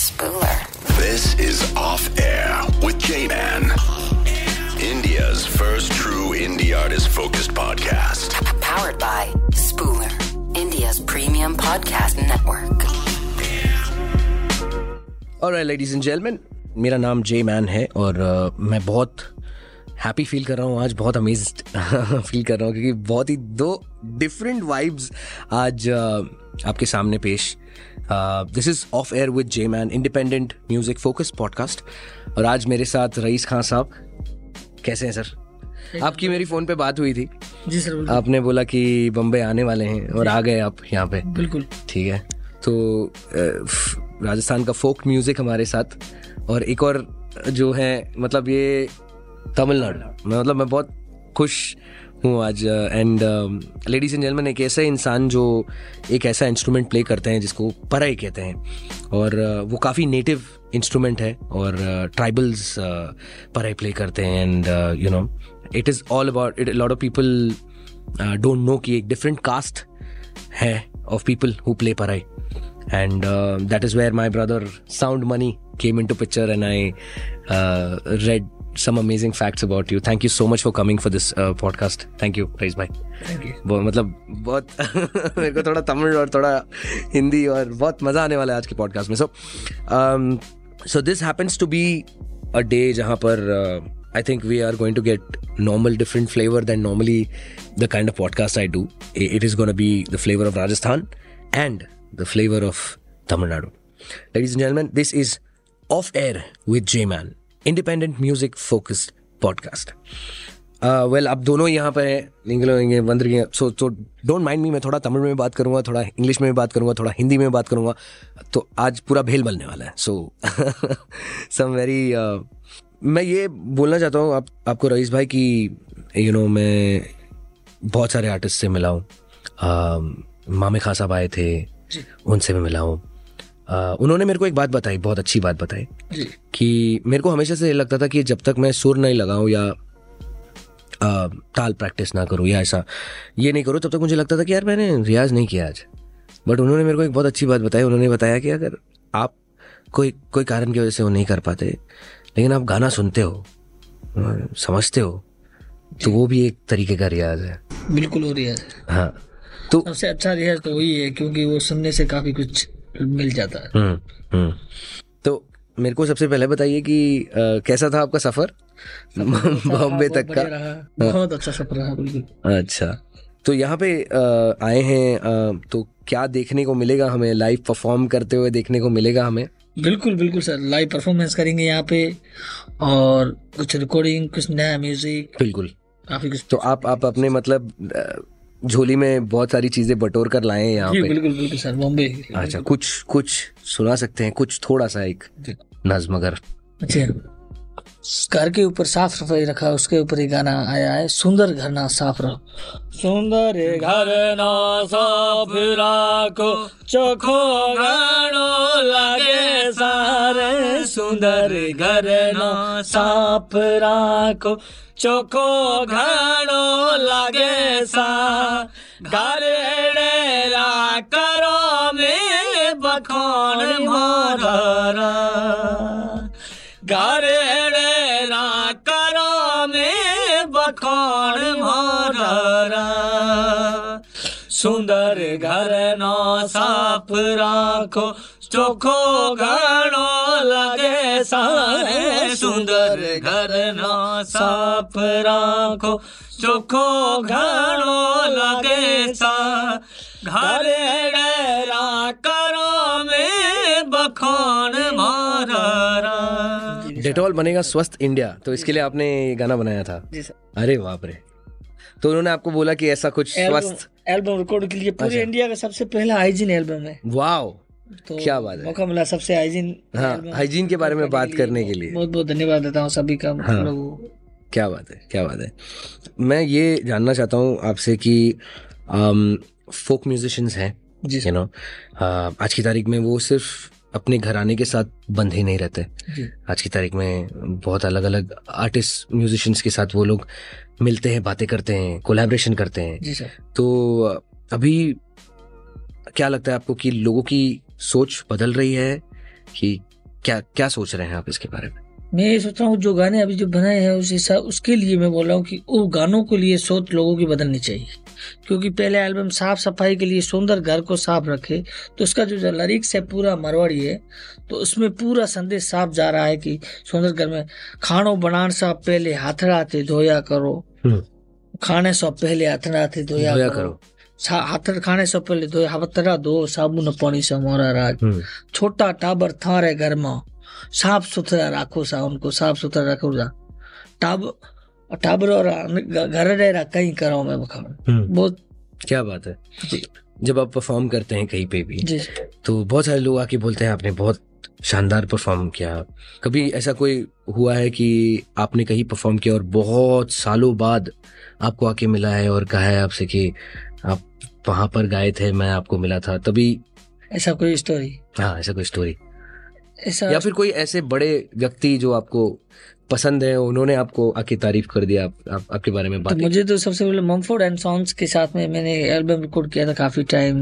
Spooler. This is Off Air with J Man. India's first true indie artist focused podcast. Powered by Spooler, India's premium podcast network. और ladies and gentleman मेरा नाम जे man है और uh, मैं बहुत happy feel कर रहा हूँ आज बहुत अमेज फील कर रहा हूँ क्योंकि बहुत ही दो डिफरेंट वाइब्स आज uh, आपके सामने पेश। This is off air with J man independent music focus podcast और आज मेरे साथ रईस खान साहब कैसे हैं सर? आपकी मेरी फ़ोन पे बात हुई थी। जी सर आपने बोला कि बम्बे आने वाले हैं और आ गए आप यहाँ पे। बिल्कुल। ठीक है। तो राजस्थान का फोक म्यूज़िक हमारे साथ। और एक और जो है मतलब ये तमिलनाडु। मैं मतलब मैं बहुत खुश हूँ आज एंड लेडीज़ एंड जेंटलमैन एक ऐसा इंसान जो एक ऐसा इंस्ट्रूमेंट प्ले करते हैं जिसको पराई कहते हैं। और अ, वो काफ़ी नेटिव इंस्ट्रूमेंट है और ट्राइबल्स पराई प्ले करते हैं and you know it is all about it lot of people don't know कि एक डिफरेंट कास्ट है of people who play parai and that is where my brother sound money came into picture and i uh, read some amazing facts about you thank you so much for coming for this uh, podcast thank you praise bhai thank you वो मतलब बहुत मेरे को थोड़ा तमिल और थोड़ा हिंदी और बहुत मज़ा आने वाला है आज के पॉडकास्ट में so so this happens to be a day जहाँ पर I think we are going to get normal different flavour than normally the kind of podcast I do it is gonna be the flavour of Rajasthan and the flavour of Tamil Nadu Ladies and gentlemen, this is air Air J man independent music focused podcast well अब दोनों यहाँ पर हैं रही सो तो don't mind मी मैं थोड़ा तमिल में बात करूँगा थोड़ा इंग्लिश में भी बात करूँगा थोड़ा हिंदी में बात करूँगा। तो आज पूरा भेल बनने वाला है। सो सम वेरी मैं ये बोलना चाहता हूँ आप आपको रईस भाई कि यू you नो know, मैं बहुत सारे आर्टिस्ट से मिला हूँ। Uh, मामे खां साहब आए थे उनसे मैं मिला हूँ। उन्होंने मेरे को एक बात बताई बहुत अच्छी बात बताई कि मेरे को हमेशा से लगता था कि जब तक मैं सुर नहीं लगाऊँ या आ, ताल प्रैक्टिस ना करूँ या ऐसा ये नहीं करूँ तब तक मुझे लगता था कि यार मैंने रियाज नहीं किया आज। बट उन्होंने मेरे को एक बहुत अच्छी बात बताई उन्होंने बताया कि अगर आप कोई कोई कारण की वजह से वो नहीं कर पाते लेकिन आप गाना सुनते हो समझते हो तो वो भी एक तरीके का रियाज है। बिल्कुल वो रियाज है। हाँ तो सबसे अच्छा रियाज तो वही है क्योंकि वो सुनने से काफ़ी कुछ मिल जाता है। हम्म हम्म। तो मेरे को सबसे पहले बताइए कि कैसा था आपका सफ़र? बॉम्बे तक का। बहुत अच्छा सफ़र रहा बिल्कुल। अच्छा। तो यहाँ पे आए हैं तो क्या देखने को मिलेगा हमें? लाइव परफॉर्म करते हुए देखने को मिलेगा हमें? बिल्कुल बिल्कुल सर। लाइव परफॉर्मेंस करेंगे यहाँ पे। और कुछ रिकॉर्डिंग कुछ नया म्यूज़िक बिल्कुल। काफ़ी कुछ तो आप आप अपने मतलब झोली में बहुत सारी चीज़ें बटोर कर लाए हैं यहाँ पे। बिल्कुल बिल्कुल सर बॉम्बे। अच्छा कुछ कुछ सुना सकते हैं कुछ थोड़ा सा एक नज्म अगर। अच्छा। घर के ऊपर साफ़ सफ़ाई रखा, उसके ऊपर ही गाना आया है, सुंदर घर ना साफ़ रखो। सुंदर घर ना साफ़ राखो, चोखो गानो लागे सारे। सुंदर घर ना साफ़ राखो, चोखो गानो लागे सा। घर करो सुंदर घर नो साफ़ राखो चोखो घणो लगे सारे सुंदर घर नो साफ़ राखो चोखो घणो लगे सा घर एड़ेरा करो में बखोण मोरा। डेटॉल बनेगा स्वस्थ इंडिया तो इसके लिए आपने गाना बनाया था। जी सर। अरे बाप रे। तो उन्होंने आपको बोला कि ऐसा कुछ स्वस्थ एल्बम रिकॉर्ड के लिए पूरे अच्छा। इंडिया का सबसे पहला हाइजीन एल्बम है। वाओ तो क्या बात है। मौका मिला सबसे हाइजीन हाँ हाइजीन के बारे में बात करने के लिए। बहुत बहुत धन्यवाद देता हूँ सभी का हाँ। क्या बात है क्या बात है। मैं ये जानना चाहता हूँ आपसे कि फोक म्यूजिशियंस हैं जी यू नो आज की तारीख में वो सिर्फ़ अपने घराने के साथ बंधे नहीं रहते। आज की तारीख में बहुत अलग अलग आर्टिस्ट म्यूजिशियंस के साथ वो लोग मिलते हैं बातें करते हैं कोलैबोरेशन करते हैं। जी सर। तो अभी क्या लगता है आपको कि लोगों की सोच बदल रही है? कि क्या क्या सोच रहे हैं आप इसके बारे में? मैं ये सोच रहा हूँ जो गाने अभी जो बनाए हैं उस हिसाब उसके लिए मैं बोल रहा हूँ कि वो गानों के लिए सोच लोगों की बदलनी चाहिए। क्योंकि पहले एल्बम साफ़ सफ़ाई के लिए सुंदर घर को साफ़ रखे तो उसका जो लिरिक्स है पूरा मरवाड़ी है तो उसमें पूरा संदेश साफ़ जा रहा है कि सुंदर घर में खानो बनान सा पहले हाथड़ाते धोया करो। खाने से पहले हाथड़ाते धोया धोया करो। करो। सा- हाथ खाने से पहले धोया हवतरा धो साबुन पानी से मोरा राख। हम्म, छोटा टाबर था थारे घर में साफ़ सुथरा राखो सा उनको साफ़ सुथरा रखो सा। टाब टाबर और घर रह कहीं करो मैं बखम हम्म, बहुत क्या बात है। जी। जब आप परफॉर्म करते हैं कहीं पे भी जी तो बहुत सारे लोग आके बोलते हैं आपने बहुत शानदार परफॉर्म किया। कभी ऐसा कोई हुआ है कि आपने कहीं परफॉर्म किया और बहुत सालों बाद आपको आके मिला है और कहा है आपसे कि आप वहाँ पर गाए थे मैं आपको मिला था। तभी ऐसा कोई स्टोरी हाँ ऐसा कोई स्टोरी ऐसा या फिर कोई ऐसे बड़े व्यक्ति जो आपको पसंद है उन्होंने आपको आके तारीफ़ कर दिया आप, आप, आपके बारे में बात तो मुझे तो सबसे पहले ममफोर्ड एंड सॉन्ग्स के साथ में मैंने एल्बम रिकॉर्ड किया था काफ़ी टाइम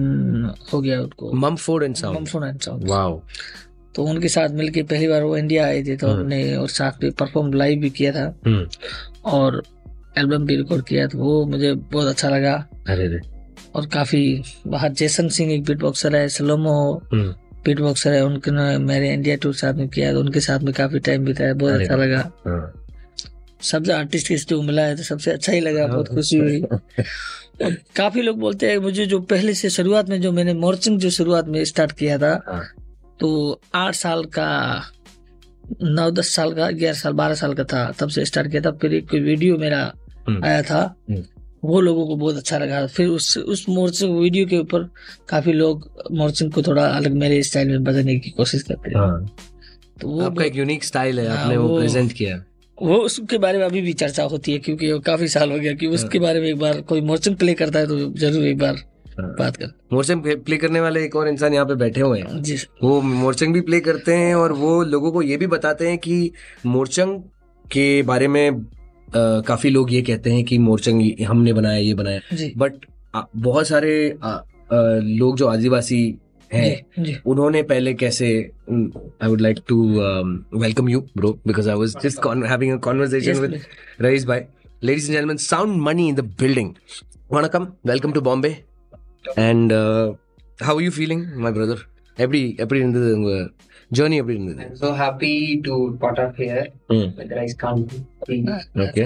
हो गया उनको। Mumford and sons Mumford and sons wow तो उनके साथ मिलके पहली बार वो इंडिया आए थे तो हम्म। उन्होंने और साथ में परफॉर्म लाइव भी किया था। हम्म। और एल्बम भी रिकॉर्ड किया तो वो मुझे बहुत अच्छा लगा। अरे रे। और काफ़ी बाहर जैसन सिंह एक बीट बॉक्सर है। सलोमो बीट बॉक्सर है उनके ने मेरे इंडिया टूर साथ में किया तो उनके साथ में काफ़ी टाइम बिताया बहुत अच्छा लगा हाँ। सबसे आर्टिस्ट के जो मिला है तो सबसे अच्छा ही लगा बहुत खुशी हुई काफ़ी लोग बोलते हैं मुझे जो पहले से शुरुआत में जो मैंने मोर्चिंग जो शुरुआत में स्टार्ट किया था हाँ। तो आठ साल का नौ दस साल का ग्यारह साल बारह साल का था तब से स्टार्ट किया था फिर एक वीडियो मेरा हम्म। आया था हम्म। वो लोगों को बहुत अच्छा लगा। फिर उस उस मोर्चिंग वीडियो के ऊपर काफ़ी लोग मोर्चिंग को थोड़ा अलग मेरे स्टाइल में बदलने की कोशिश करते हैं। हाँ। तो वो आपका एक यूनिक स्टाइल है हाँ, आपने वो वो- प्रेजेंट किया। वो उसके बारे में अभी भी चर्चा होती है क्योंकि वो काफ़ी साल हो गया कि उसके बारे में एक बार कोई मोर्चिंग प्ले करता है तो ज़रूर एक बार हाँ। बात कर। मोर्चंग प्ले करने वाले एक और इंसान यहाँ पे बैठे हुए हैं। जी। वो मोर्चंग भी प्ले करते हैं और वो लोगों को ये भी बताते हैं कि मोर्चंग के बारे में काफी लोग ये कहते हैं कि मोर्चंग ये- हमने बनाया ये बनाया जी बट बहुत सारे अ, अ, लोग जो आदिवासी हैं जी जी उन्होंने पहले कैसे I would like to welcome you bro because I was just having a conversation Yes, with please. Raise by. Ladies and gentlemen, Sound Money in the building. Vanakkam, welcome to Bombay. And uh, how are you feeling, my brother? எப்படி எப்படி இருந்தது உங்க journey எப்படி இருந்தது? I'm so happy to part of here. With Rice County okay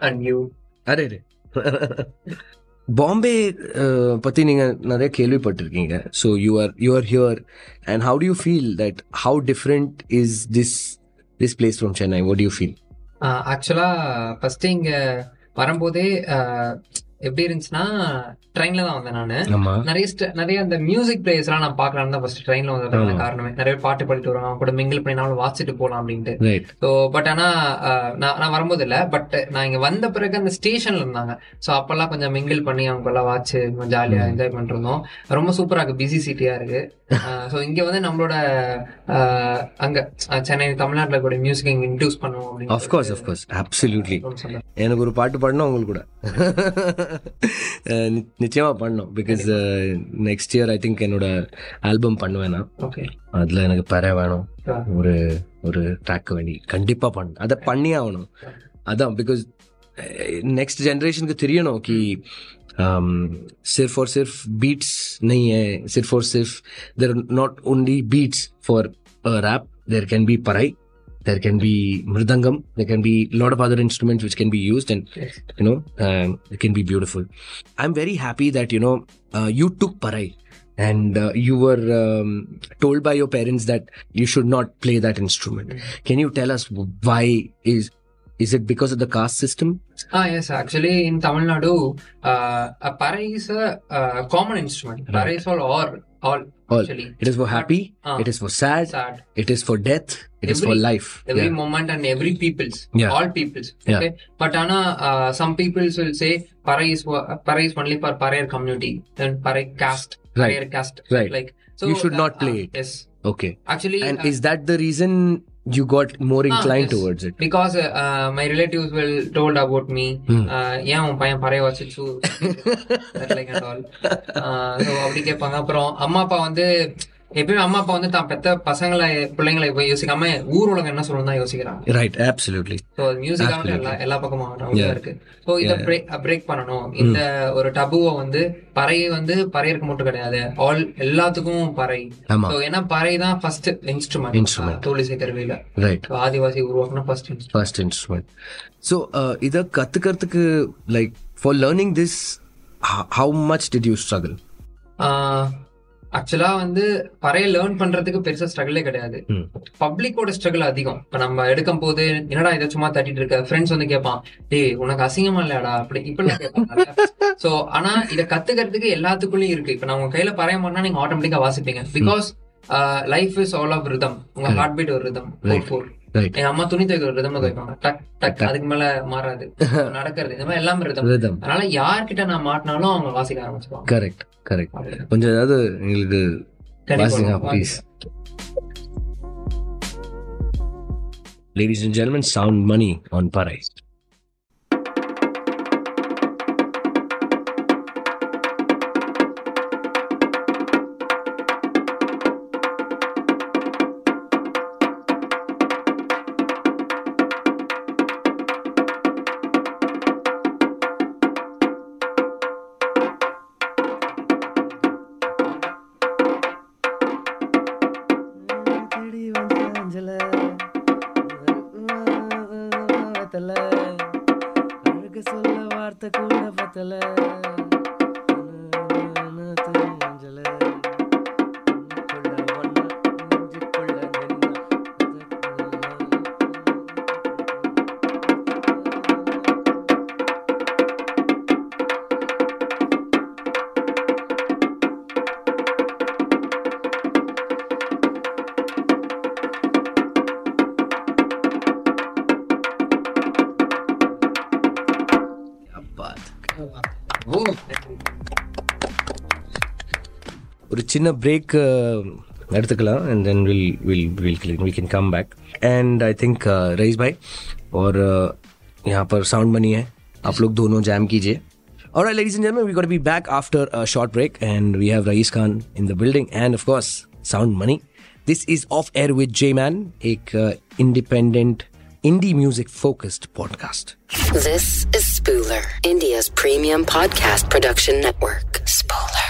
and you. அரே ரே பாம்பே பத்தி நீங்க நிறைய கேள்விப்பட்டிருக்கீங்க. So you are you are here and how do you feel that how different is this this place from Chennai what you feel ஆக்சுவலா first இங்க வரும்போதே எப்படி இருந்துச்சுன்னா ட்ரெயின்ல தான் வந்தேன் நானு. நிறைய நிறைய அந்த மியூசிக் பிளேயர்ஸ் எல்லாம் நான் பாக்கலாம்னு தான் ஃபர்ஸ்ட் ட்ரெயின்ல வந்ததுக்கான. காரணமே. நிறைய பாட்டு பாடிட்டு வருவாங்க அவங்க கூட மிங்கிள் பண்ணி நானும் வாசிட்டு போலாம் அப்படின்ட்டு ஸோ பட் ஆனா நான் நான் வரும்போது இல்ல பட் நான் இங்க வந்த பிறகு அந்த ஸ்டேஷன்ல இருந்தாங்க. ஸோ அப்பெல்லாம் கொஞ்சம் மிங்கிள் பண்ணி அவங்க எல்லாம் வாட்ச் ஜாலியா என்ஜாய் பண்ணிருந்தோம். ரொம்ப சூப்பரா இருக்கு. பிஸி சிட்டியா இருக்கு. ஸோ இங்க வந்து நம்மளோட அங்க சென்னை தமிழ்நாட்டுல கூட மியூசிக் இங்க இன்ட்ரூஸ் பண்ணுவோம் அப்படின்னு of course of course absolutely. எனக்கு ஒரு பாட்டு பாடணும் உங்களுக்கு கூட. அஹ் நி- நிச்சயமா பண்ணணும் because next year I think என்னோட ஆல்பம் பண்ணுவேன் நான் ஓகே அதுல எனக்கு பெற வேணும் Sure. ஒரு ஒரு ட்ராக் வேண்டி கண்டிப்பா பண்ண அதை பண்ணி ஆகணும் அதான் பிகாஸ் नेक्स्ट जनरेशन को தெரியணும் कि um, सिर्फ और सिर्फ बीट्स नहीं है सिर्फ और सिर्फ there not only beats for rap there can be पराई there can be mridangam there can be a lot of other instruments which can be used and Yes. you know um, it can be beautiful i'm very happy that you know uh, you took parai and uh, you were um, told by your parents that you should not play that instrument can you tell us why is is it because of the caste system Ah, yes. Actually, in Tamil Nadu, uh, a para is a uh, common instrument. Para is all or all All. actually. it is for happy Ah. it is for sad, Sad. it is for death it is for life Every Yeah. moment and every peoples. Yeah. All peoples. Yeah. Okay. But Anna, uh, some peoples will say para is wa- para is only for Parer community. Then Parer caste. Right. Parer caste. Right. Like so. You should not play uh, it. Yes. okay Actually. and uh, is that the reason you got more Ah, inclined yes. towards it Because uh, uh, my relatives will told about me. Hmm. Uh, ஏன் உன் பையன் பறைய வச்சு like and all so அப்படி கேட்பாங்க அப்புறம் அம்மா அப்பா வந்து எப்பயுமே அம்மா அப்பா வந்து தான் பெத்த பசங்களை பிள்ளைங்களை போய் யோசிக்காம ஊர் உலகம் என்ன சொல்லணும் தான் யோசிக்கிறாங்க. Right absolutely. ஸோ மியூசிக் ஆகட்டும் எல்லா எல்லா பக்கமும் ஆகட்டும் இருக்கு. ஸோ இதை பிரேக் பண்ணணும். இந்த ஒரு டபுவை வந்து பறை வந்து பறையருக்கு மட்டும் கிடையாது. ஆல் எல்லாத்துக்கும் பறை. ஸோ ஏன்னா பறை தான் ஃபர்ஸ்ட் இன்ஸ்ட்ருமெண்ட் Instrument. தோழிசை கருவியில ரைட் ஆதிவாசி உருவாக்குன first instrument first instrument so இதை கற்றுக்கிறதுக்கு like for learning this how much did you struggle ஆக்சுவலா வந்து பறைய லேர்ன் பண்றதுக்கு பெருசா ஸ்ட்ரகிளே கிடையாது. பப்ளிக்கோட ஸ்ட்ரகிள் அதிகம். இப்ப நம்ம எடுக்கும் போது என்னடா இதை சும்மா தட்டிட்டு இருக்க? ஃப்ரெண்ட்ஸ் வந்து கேட்பான் டேய் உனக்கு அசிங்கமா இல்லையாடா? அப்படி இப்படிலாம் கேட்பாங்க. சோ ஆனா இத கத்துக்கிறதுக்கு எல்லாத்துக்குள்ளயும் இருக்கு. இப்ப நான் உங்க கையில பறைய மாட்டா நீங்க ஆட்டோமேட்டிக்கா வாசிப்பீங்க. Because life is all of rhythm உங்க ஹார்ட் பீட் ஒரு ரிதம் ஃபோர் எங்க அம்மா துணி துவைக்கிற ரிதம்ல துவைப்பாங்க டக் டக். அதுக்கு மேல மாறாது. நடக்கிறது. இந்த மாதிரி எல்லாமே ரிதம் அதனால யார்கிட்ட நான் மாட்டினாலும் அவங்க வாசிக்க ஆரம்பிச்சுப்பாங்க கரெக்ட் கரெக்ட் கொஞ்சம் ஏதாவது எங்களுக்கு வாசிங்க please Ladies and gentlemen, sound மஞ்சள் வெத்தலை. அழகு சொல்ல வார்த்தை கூட பத்தலை. ஒரு சின்ன பிரேக் எடுத்துக்கலாம் and then will will will we can come back and I think Raees भाई और uh, यहाँ पर साउंड मनी है आप लोग दोनों जैम कीजिए All right, ladies and gentlemen, we're going to be back after a short break, and we have Rais Khan in the building, and of course, Sound Money. This is Off Air with J Man, a uh, independent indie music focused podcast. This is Spooler, India's premium podcast production network. Spooler.